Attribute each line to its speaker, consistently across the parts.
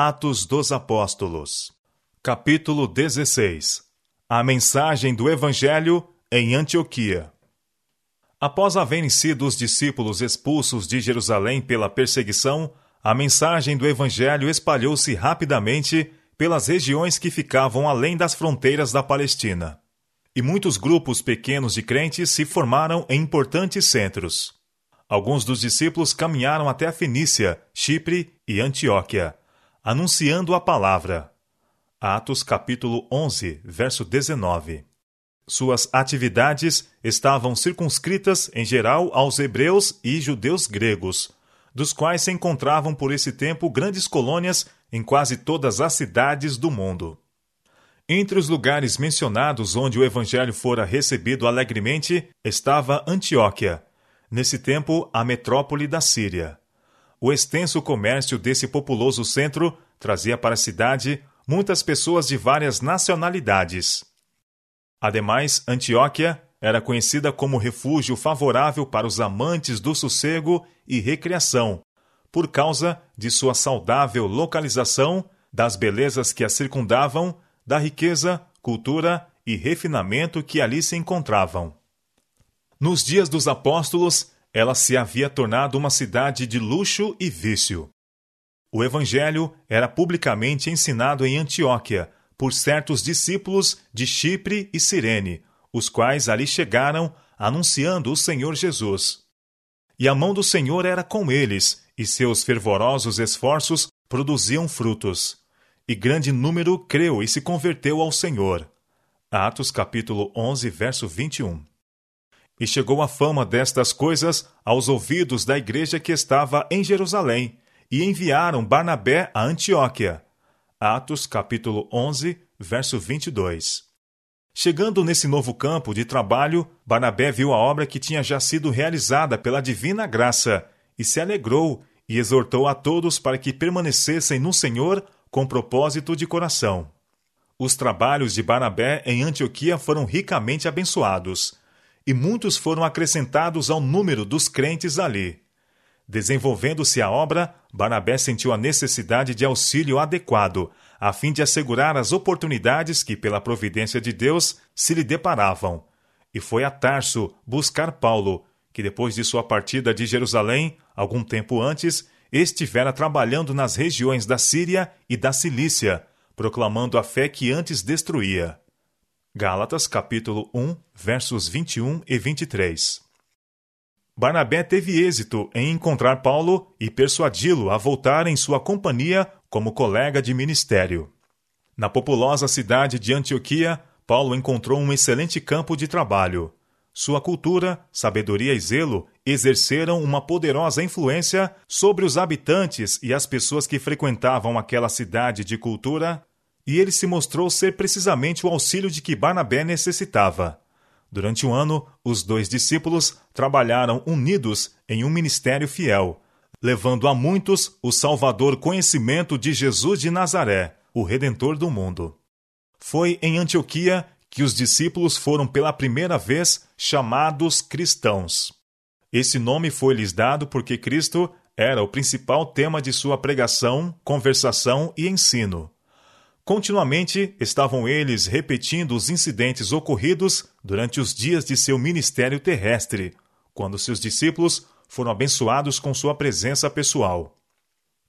Speaker 1: Atos dos Apóstolos. Capítulo 16 A mensagem do Evangelho em Antioquia. Após haverem sido os discípulos expulsos de Jerusalém pela perseguição, a mensagem do Evangelho espalhou-se rapidamente pelas regiões que ficavam além das fronteiras da Palestina. E muitos grupos pequenos de crentes se formaram em importantes centros. Alguns dos discípulos caminharam até a Fenícia, Chipre e Antioquia, anunciando a palavra. Atos capítulo 11, verso 19. Suas atividades estavam circunscritas em geral aos hebreus e judeus gregos, dos quais se encontravam por esse tempo grandes colônias em quase todas as cidades do mundo. Entre os lugares mencionados onde o evangelho fora recebido alegremente estava Antioquia, nesse tempo a metrópole da Síria. O extenso comércio desse populoso centro trazia para a cidade muitas pessoas de várias nacionalidades. Ademais, Antioquia era conhecida como refúgio favorável para os amantes do sossego e recreação, por causa de sua saudável localização, das belezas que a circundavam, da riqueza, cultura e refinamento que ali se encontravam. Nos dias dos apóstolos, ela se havia tornado uma cidade de luxo e vício. O Evangelho era publicamente ensinado em Antioquia por certos discípulos de Chipre e Cirene, os quais ali chegaram anunciando o Senhor Jesus. E a mão do Senhor era com eles, e seus fervorosos esforços produziam frutos. E grande número creu e se converteu ao Senhor. Atos capítulo 11, verso 21. E chegou a fama destas coisas aos ouvidos da igreja que estava em Jerusalém, e enviaram Barnabé a Antioquia. Atos capítulo 11, verso 22. Chegando nesse novo campo de trabalho, Barnabé viu a obra que tinha já sido realizada pela divina graça e se alegrou e exortou a todos para que permanecessem no Senhor com propósito de coração. Os trabalhos de Barnabé em Antioquia foram ricamente abençoados, e muitos foram acrescentados ao número dos crentes ali. Desenvolvendo-se a obra, Barnabé sentiu a necessidade de auxílio adequado, a fim de assegurar as oportunidades que, pela providência de Deus, se lhe deparavam. E foi a Tarso buscar Paulo, que depois de sua partida de Jerusalém, algum tempo antes, estivera trabalhando nas regiões da Síria e da Cilícia, proclamando a fé que antes destruía. Gálatas capítulo 1, versos 21 e 23. Barnabé teve êxito em encontrar Paulo e persuadi-lo a voltar em sua companhia como colega de ministério. Na populosa cidade de Antioquia, Paulo encontrou um excelente campo de trabalho. Sua cultura, sabedoria e zelo exerceram uma poderosa influência sobre os habitantes e as pessoas que frequentavam aquela cidade de cultura, e ele se mostrou ser precisamente o auxílio de que Barnabé necessitava. Durante um ano, os dois discípulos trabalharam unidos em um ministério fiel, levando a muitos o salvador conhecimento de Jesus de Nazaré, o Redentor do mundo. Foi em Antioquia que os discípulos foram pela primeira vez chamados cristãos. Esse nome foi lhes dado porque Cristo era o principal tema de sua pregação, conversação e ensino. Continuamente estavam eles repetindo os incidentes ocorridos durante os dias de seu ministério terrestre, quando seus discípulos foram abençoados com sua presença pessoal.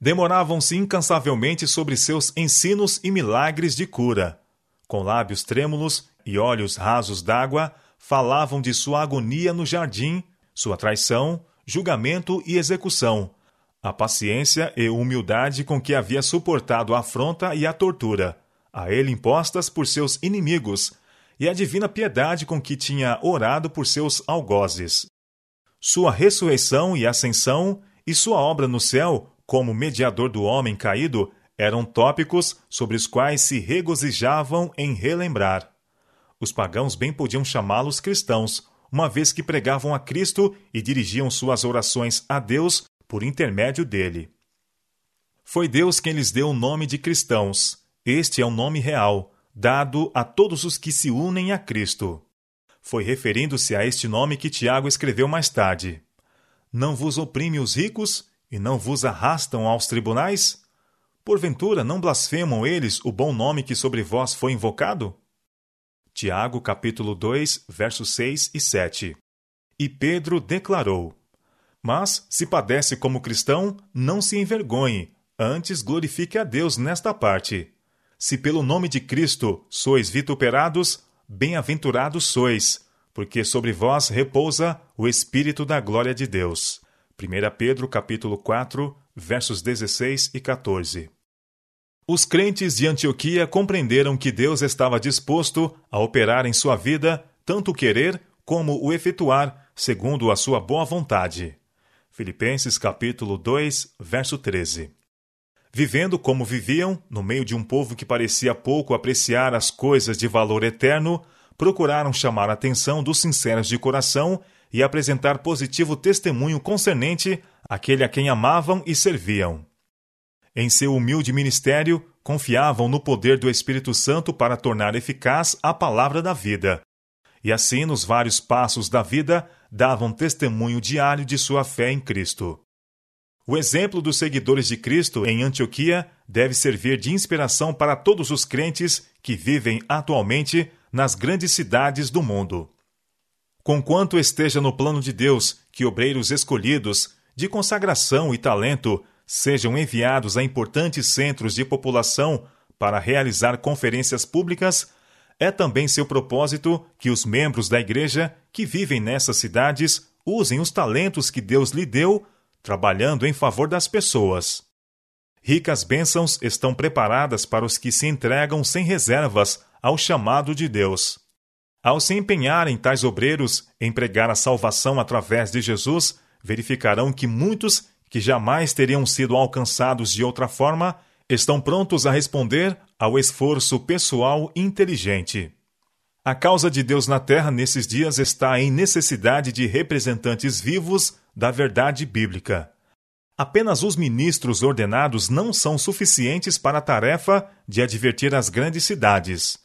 Speaker 1: Demoravam-se incansavelmente sobre seus ensinos e milagres de cura. Com lábios trêmulos e olhos rasos d'água, falavam de sua agonia no jardim, sua traição, julgamento e execução, a paciência e humildade com que havia suportado a afronta e a tortura, a ele impostas por seus inimigos, e a divina piedade com que tinha orado por seus algozes. Sua ressurreição e ascensão e sua obra no céu, como mediador do homem caído, eram tópicos sobre os quais se regozijavam em relembrar. Os pagãos bem podiam chamá-los cristãos, uma vez que pregavam a Cristo e dirigiam suas orações a Deus por intermédio dele. Foi Deus quem lhes deu o nome de cristãos. Este é o nome real, dado a todos os que se unem a Cristo. Foi referindo-se a este nome que Tiago escreveu mais tarde: Não vos oprime os ricos e não vos arrastam aos tribunais? Porventura não blasfemam eles o bom nome que sobre vós foi invocado? Tiago capítulo 2, versos 6 e 7. E Pedro declarou: Mas, se padece como cristão, não se envergonhe, antes glorifique a Deus nesta parte. Se pelo nome de Cristo sois vituperados, bem-aventurados sois, porque sobre vós repousa o Espírito da glória de Deus. 1 Pedro capítulo 4, versos 16 e 14. Os crentes de Antioquia compreenderam que Deus estava disposto a operar em sua vida tanto o querer como o efetuar, segundo a sua boa vontade. Filipenses capítulo 2, verso 13. Vivendo como viviam, no meio de um povo que parecia pouco apreciar as coisas de valor eterno, procuraram chamar a atenção dos sinceros de coração e apresentar positivo testemunho concernente àquele a quem amavam e serviam. Em seu humilde ministério, confiavam no poder do Espírito Santo para tornar eficaz a palavra da vida. E assim, nos vários passos da vida, davam testemunho diário de sua fé em Cristo. O exemplo dos seguidores de Cristo em Antioquia deve servir de inspiração para todos os crentes que vivem atualmente nas grandes cidades do mundo. Conquanto esteja no plano de Deus que obreiros escolhidos, de consagração e talento, sejam enviados a importantes centros de população para realizar conferências públicas, é também seu propósito que os membros da Igreja que vivem nessas cidades usem os talentos que Deus lhe deu, trabalhando em favor das pessoas. Ricas bênçãos estão preparadas para os que se entregam sem reservas ao chamado de Deus. Ao se empenharem tais obreiros em pregar a salvação através de Jesus, verificarão que muitos que jamais teriam sido alcançados de outra forma, estão prontos a responder ao esforço pessoal inteligente. A causa de Deus na Terra nesses dias está em necessidade de representantes vivos da verdade bíblica. Apenas os ministros ordenados não são suficientes para a tarefa de advertir as grandes cidades.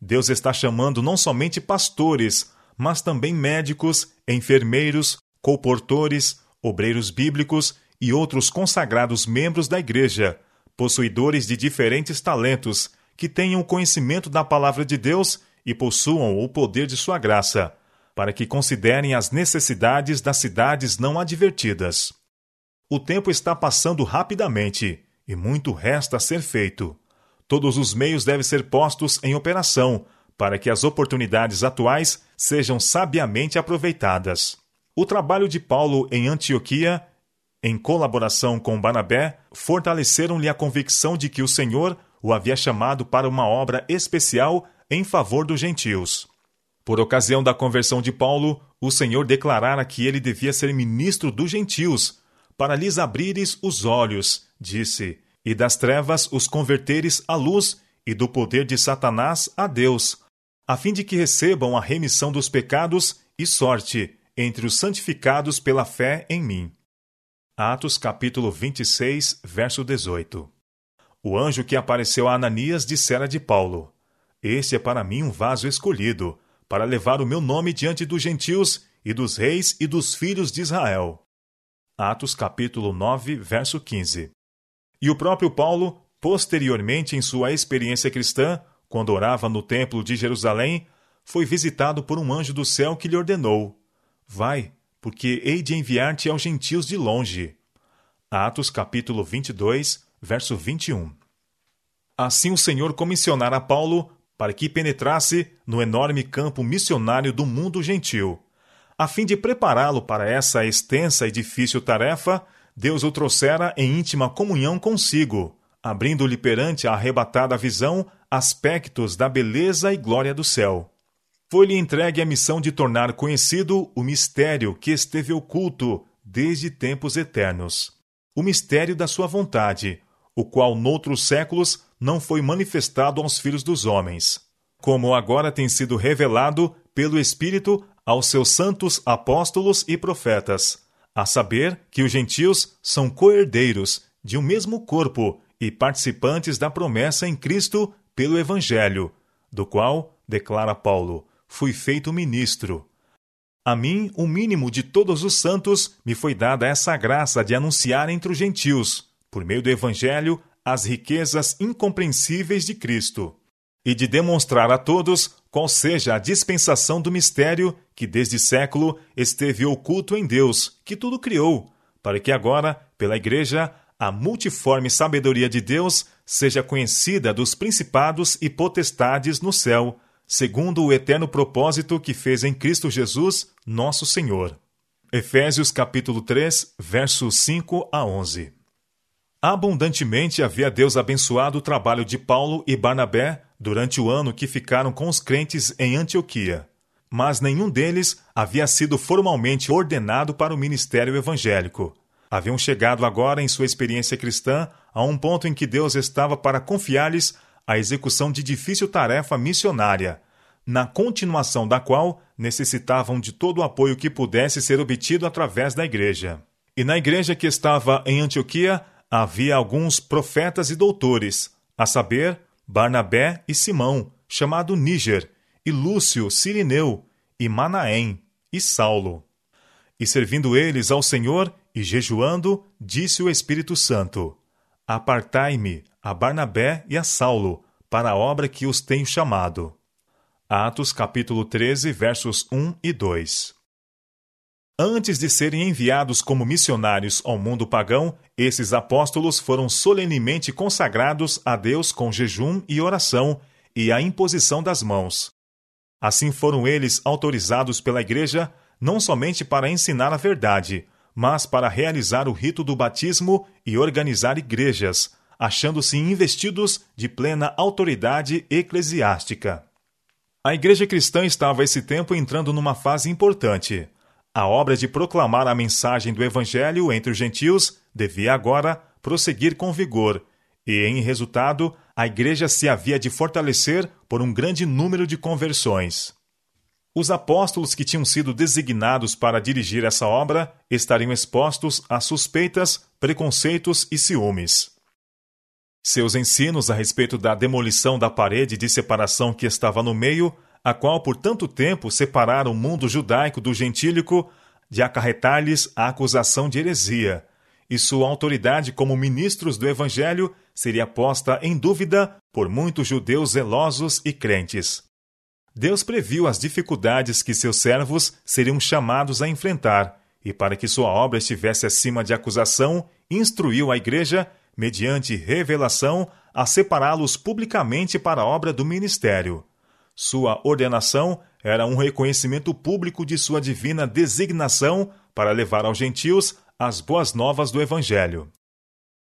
Speaker 1: Deus está chamando não somente pastores, mas também médicos, enfermeiros, colportores, obreiros bíblicos e outros consagrados membros da Igreja, possuidores de diferentes talentos, que tenham conhecimento da palavra de Deus e possuam o poder de sua graça, para que considerem as necessidades das cidades não advertidas. O tempo está passando rapidamente e muito resta a ser feito. Todos os meios devem ser postos em operação para que as oportunidades atuais sejam sabiamente aproveitadas. O trabalho de Paulo em Antioquia em colaboração com Barnabé, fortaleceram-lhe a convicção de que o Senhor o havia chamado para uma obra especial em favor dos gentios. Por ocasião da conversão de Paulo, o Senhor declarara que ele devia ser ministro dos gentios, para lhes abrires os olhos, disse, e das trevas os converteres à luz, e do poder de Satanás a Deus, a fim de que recebam a remissão dos pecados e sorte entre os santificados pela fé em mim. Atos capítulo 26, verso 18. O anjo que apareceu a Ananias dissera de Paulo: Este é para mim um vaso escolhido, para levar o meu nome diante dos gentios e dos reis e dos filhos de Israel. Atos capítulo 9, verso 15. E o próprio Paulo, posteriormente em sua experiência cristã, quando orava no templo de Jerusalém, foi visitado por um anjo do céu que lhe ordenou: Vai, porque hei de enviar-te aos gentios de longe. Atos capítulo 22, verso 21. Assim o Senhor comissionara Paulo para que penetrasse no enorme campo missionário do mundo gentil. A fim de prepará-lo para essa extensa e difícil tarefa, Deus o trouxera em íntima comunhão consigo, abrindo-lhe perante a arrebatada visão aspectos da beleza e glória do céu foi-lhe entregue a missão de tornar conhecido o mistério que esteve oculto desde tempos eternos. O mistério da sua vontade, o qual noutros séculos não foi manifestado aos filhos dos homens, como agora tem sido revelado pelo Espírito aos seus santos apóstolos e profetas, a saber que os gentios são coerdeiros de um mesmo corpo e participantes da promessa em Cristo pelo Evangelho, do qual, declara Paulo, fui feito ministro. A mim, o mínimo de todos os santos, me foi dada essa graça de anunciar entre os gentios, por meio do Evangelho, as riquezas incompreensíveis de Cristo e de demonstrar a todos qual seja a dispensação do mistério que desde século esteve oculto em Deus, que tudo criou, para que agora, pela Igreja, a multiforme sabedoria de Deus seja conhecida dos principados e potestades no céu, segundo o eterno propósito que fez em Cristo Jesus, nosso Senhor. Efésios capítulo 3, versos 5 a 11. Abundantemente havia Deus abençoado o trabalho de Paulo e Barnabé durante o ano que ficaram com os crentes em Antioquia, mas nenhum deles havia sido formalmente ordenado para o ministério evangélico. Haviam chegado agora em sua experiência cristã a um ponto em que Deus estava para confiar-lhes a execução de difícil tarefa missionária, na continuação da qual necessitavam de todo o apoio que pudesse ser obtido através da igreja. E na igreja que estava em Antioquia havia alguns profetas e doutores, a saber, Barnabé e Simão, chamado Níger, e Lúcio, Sirineu, e Manaém, e Saulo. E servindo eles ao Senhor e jejuando, disse o Espírito Santo: Apartai-me a Barnabé e a Saulo para a obra que os tenho chamado. Atos capítulo 13, versos 1 e 2. Antes de serem enviados como missionários ao mundo pagão, esses apóstolos foram solenemente consagrados a Deus com jejum e oração e a imposição das mãos. Assim foram eles autorizados pela Igreja não somente para ensinar a verdade, mas para realizar o rito do batismo e organizar igrejas, achando-se investidos de plena autoridade eclesiástica. A Igreja cristã estava esse tempo entrando numa fase importante. A obra de proclamar a mensagem do Evangelho entre os gentios devia agora prosseguir com vigor, e, em resultado, a igreja se havia de fortalecer por um grande número de conversões. Os apóstolos que tinham sido designados para dirigir essa obra estariam expostos a suspeitas, preconceitos e ciúmes. Seus ensinos a respeito da demolição da parede de separação que estava no meio a qual por tanto tempo separaram o mundo judaico do gentílico, de acarretar-lhes a acusação de heresia, e sua autoridade como ministros do Evangelho seria posta em dúvida por muitos judeus zelosos e crentes. Deus previu as dificuldades que seus servos seriam chamados a enfrentar, e para que sua obra estivesse acima de acusação, instruiu a Igreja, mediante revelação, a separá-los publicamente para a obra do ministério. Sua ordenação era um reconhecimento público de sua divina designação para levar aos gentios as boas novas do Evangelho.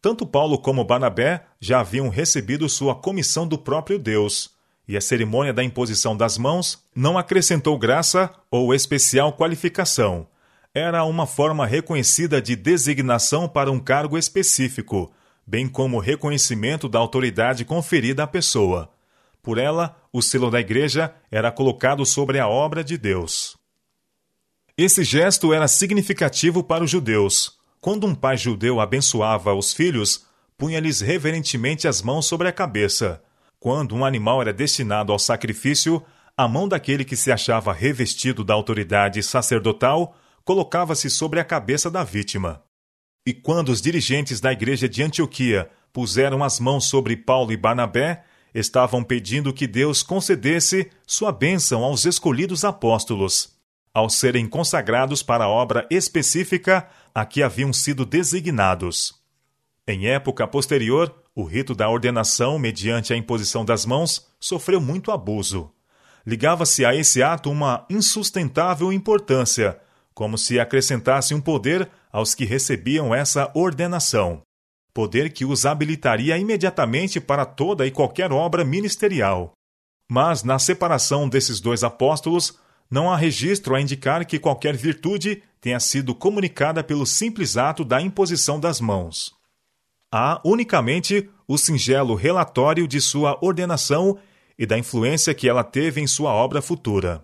Speaker 1: Tanto Paulo como Barnabé já haviam recebido sua comissão do próprio Deus, e a cerimônia da imposição das mãos não acrescentou graça ou especial qualificação. Era uma forma reconhecida de designação para um cargo específico, bem como reconhecimento da autoridade conferida à pessoa. Por ela, o selo da igreja era colocado sobre a obra de Deus. Esse gesto era significativo para os judeus. Quando um pai judeu abençoava os filhos, punha-lhes reverentemente as mãos sobre a cabeça. Quando um animal era destinado ao sacrifício, a mão daquele que se achava revestido da autoridade sacerdotal colocava-se sobre a cabeça da vítima. E quando os dirigentes da igreja de Antioquia puseram as mãos sobre Paulo e Barnabé, estavam pedindo que Deus concedesse sua bênção aos escolhidos apóstolos, ao serem consagrados para a obra específica a que haviam sido designados. Em época posterior, o rito da ordenação mediante a imposição das mãos sofreu muito abuso. Ligava-se a esse ato uma insustentável importância, como se acrescentasse um poder aos que recebiam essa ordenação poder que os habilitaria imediatamente para toda e qualquer obra ministerial. Mas na separação desses dois apóstolos, não há registro a indicar que qualquer virtude tenha sido comunicada pelo simples ato da imposição das mãos. Há unicamente o singelo relatório de sua ordenação e da influência que ela teve em sua obra futura.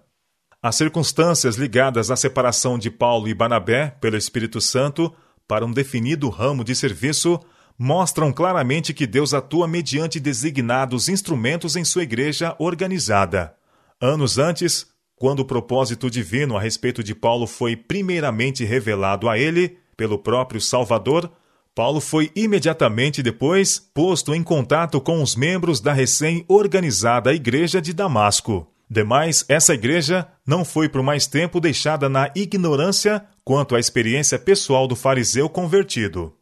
Speaker 1: As circunstâncias ligadas à separação de Paulo e Barnabé pelo Espírito Santo para um definido ramo de serviço mostram claramente que Deus atua mediante designados instrumentos em sua igreja organizada. Anos antes, quando o propósito divino a respeito de Paulo foi primeiramente revelado a ele pelo próprio Salvador, Paulo foi imediatamente depois posto em contato com os membros da recém-organizada Igreja de Damasco. Demais, essa igreja não foi por mais tempo deixada na ignorância quanto à experiência pessoal do fariseu convertido.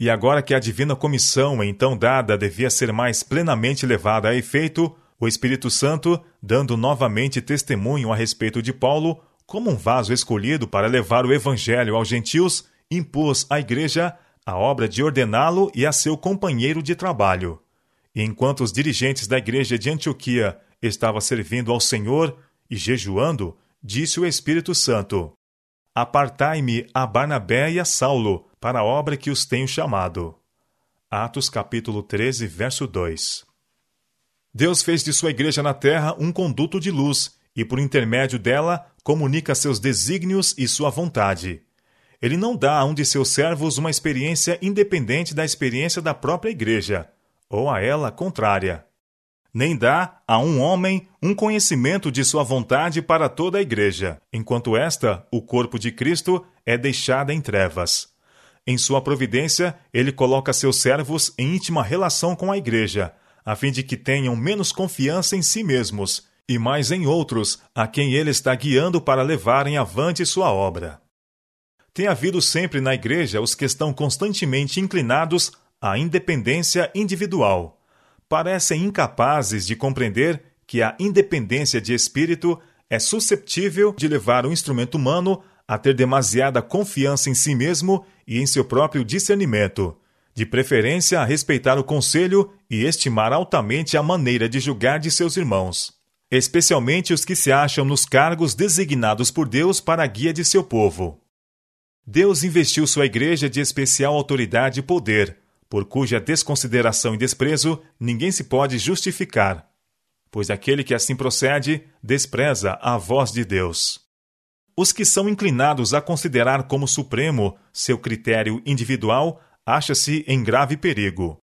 Speaker 1: E agora que a divina comissão então dada devia ser mais plenamente levada a efeito, o Espírito Santo, dando novamente testemunho a respeito de Paulo, como um vaso escolhido para levar o evangelho aos gentios, impôs à igreja a obra de ordená-lo e a seu companheiro de trabalho. E enquanto os dirigentes da igreja de Antioquia estavam servindo ao Senhor e jejuando, disse o Espírito Santo: Apartai-me a Barnabé e a Saulo para a obra que os tenho chamado. Atos capítulo 13, verso 2. Deus fez de sua igreja na terra um conduto de luz e por intermédio dela comunica seus desígnios e sua vontade. Ele não dá a um de seus servos uma experiência independente da experiência da própria igreja, ou a ela contrária. Nem dá a um homem um conhecimento de sua vontade para toda a igreja, enquanto esta, o corpo de Cristo, é deixada em trevas. Em sua providência, ele coloca seus servos em íntima relação com a igreja, a fim de que tenham menos confiança em si mesmos e mais em outros, a quem ele está guiando para levarem avante sua obra. Tem havido sempre na Igreja os que estão constantemente inclinados à independência individual. Parecem incapazes de compreender que a independência de espírito é susceptível de levar o instrumento humano a ter demasiada confiança em si mesmo e em seu próprio discernimento, de preferência a respeitar o conselho e estimar altamente a maneira de julgar de seus irmãos, especialmente os que se acham nos cargos designados por Deus para a guia de seu povo. Deus investiu sua igreja de especial autoridade e poder, por cuja desconsideração e desprezo ninguém se pode justificar. Pois aquele que assim procede despreza a voz de Deus. Os que são inclinados a considerar como supremo seu critério individual acha-se em grave perigo.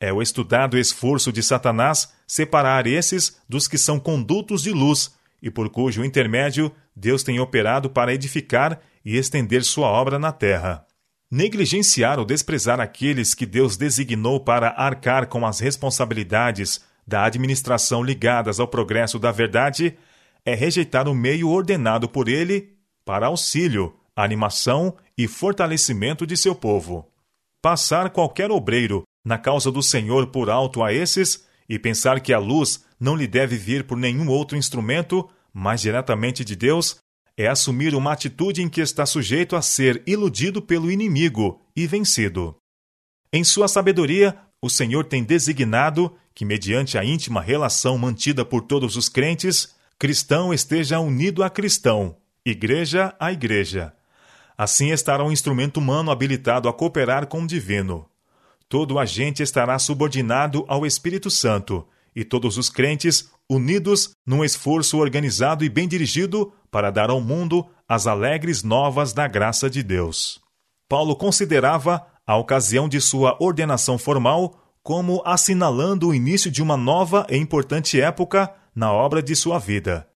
Speaker 1: É o estudado esforço de Satanás separar esses dos que são condutos de luz e por cujo intermédio Deus tem operado para edificar e estender sua obra na terra. Negligenciar ou desprezar aqueles que Deus designou para arcar com as responsabilidades da administração ligadas ao progresso da verdade é rejeitar o meio ordenado por ele para auxílio, animação e fortalecimento de seu povo. Passar qualquer obreiro na causa do Senhor por alto a esses e pensar que a luz não lhe deve vir por nenhum outro instrumento, mais diretamente de Deus, é assumir uma atitude em que está sujeito a ser iludido pelo inimigo e vencido. Em sua sabedoria, o Senhor tem designado que, mediante a íntima relação mantida por todos os crentes, cristão esteja unido a cristão, igreja a igreja. Assim estará um instrumento humano habilitado a cooperar com o divino. Todo agente estará subordinado ao Espírito Santo, e todos os crentes unidos num esforço organizado e bem dirigido para dar ao mundo as alegres novas da graça de Deus. Paulo considerava a ocasião de sua ordenação formal como assinalando o início de uma nova e importante época na obra de sua vida.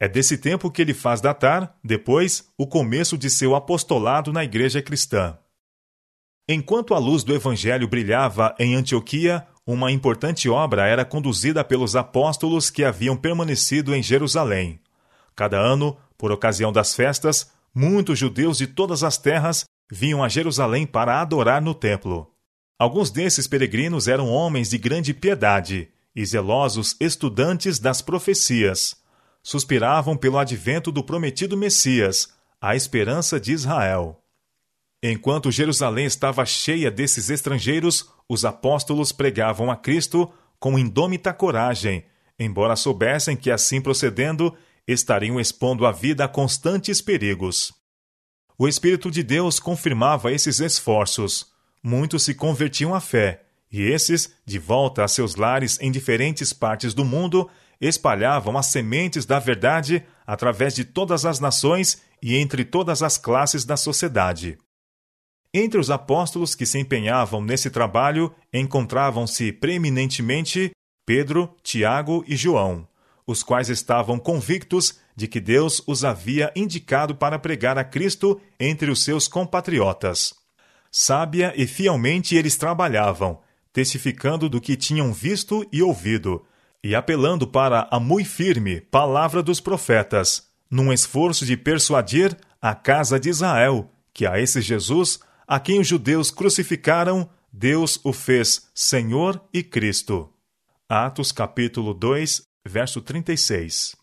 Speaker 1: É desse tempo que ele faz datar, depois, o começo de seu apostolado na igreja cristã. Enquanto a luz do Evangelho brilhava em Antioquia, uma importante obra era conduzida pelos apóstolos que haviam permanecido em Jerusalém. Cada ano, por ocasião das festas, muitos judeus de todas as terras vinham a Jerusalém para adorar no templo. Alguns desses peregrinos eram homens de grande piedade e zelosos estudantes das profecias. Suspiravam pelo advento do prometido Messias, a esperança de Israel. Enquanto Jerusalém estava cheia desses estrangeiros, os apóstolos pregavam a Cristo com indômita coragem, embora soubessem que, assim procedendo, estariam expondo a vida a constantes perigos. O Espírito de Deus confirmava esses esforços. Muitos se convertiam à fé, e esses, de volta a seus lares em diferentes partes do mundo, espalhavam as sementes da verdade através de todas as nações e entre todas as classes da sociedade. Entre os apóstolos que se empenhavam nesse trabalho encontravam-se preeminentemente Pedro, Tiago e João, os quais estavam convictos de que Deus os havia indicado para pregar a Cristo entre os seus compatriotas. Sábia e fielmente eles trabalhavam, testificando do que tinham visto e ouvido, e apelando para a muito firme palavra dos profetas, num esforço de persuadir a casa de Israel que a esse Jesus a quem os judeus crucificaram, Deus o fez Senhor e Cristo. Atos capítulo 2, verso 36.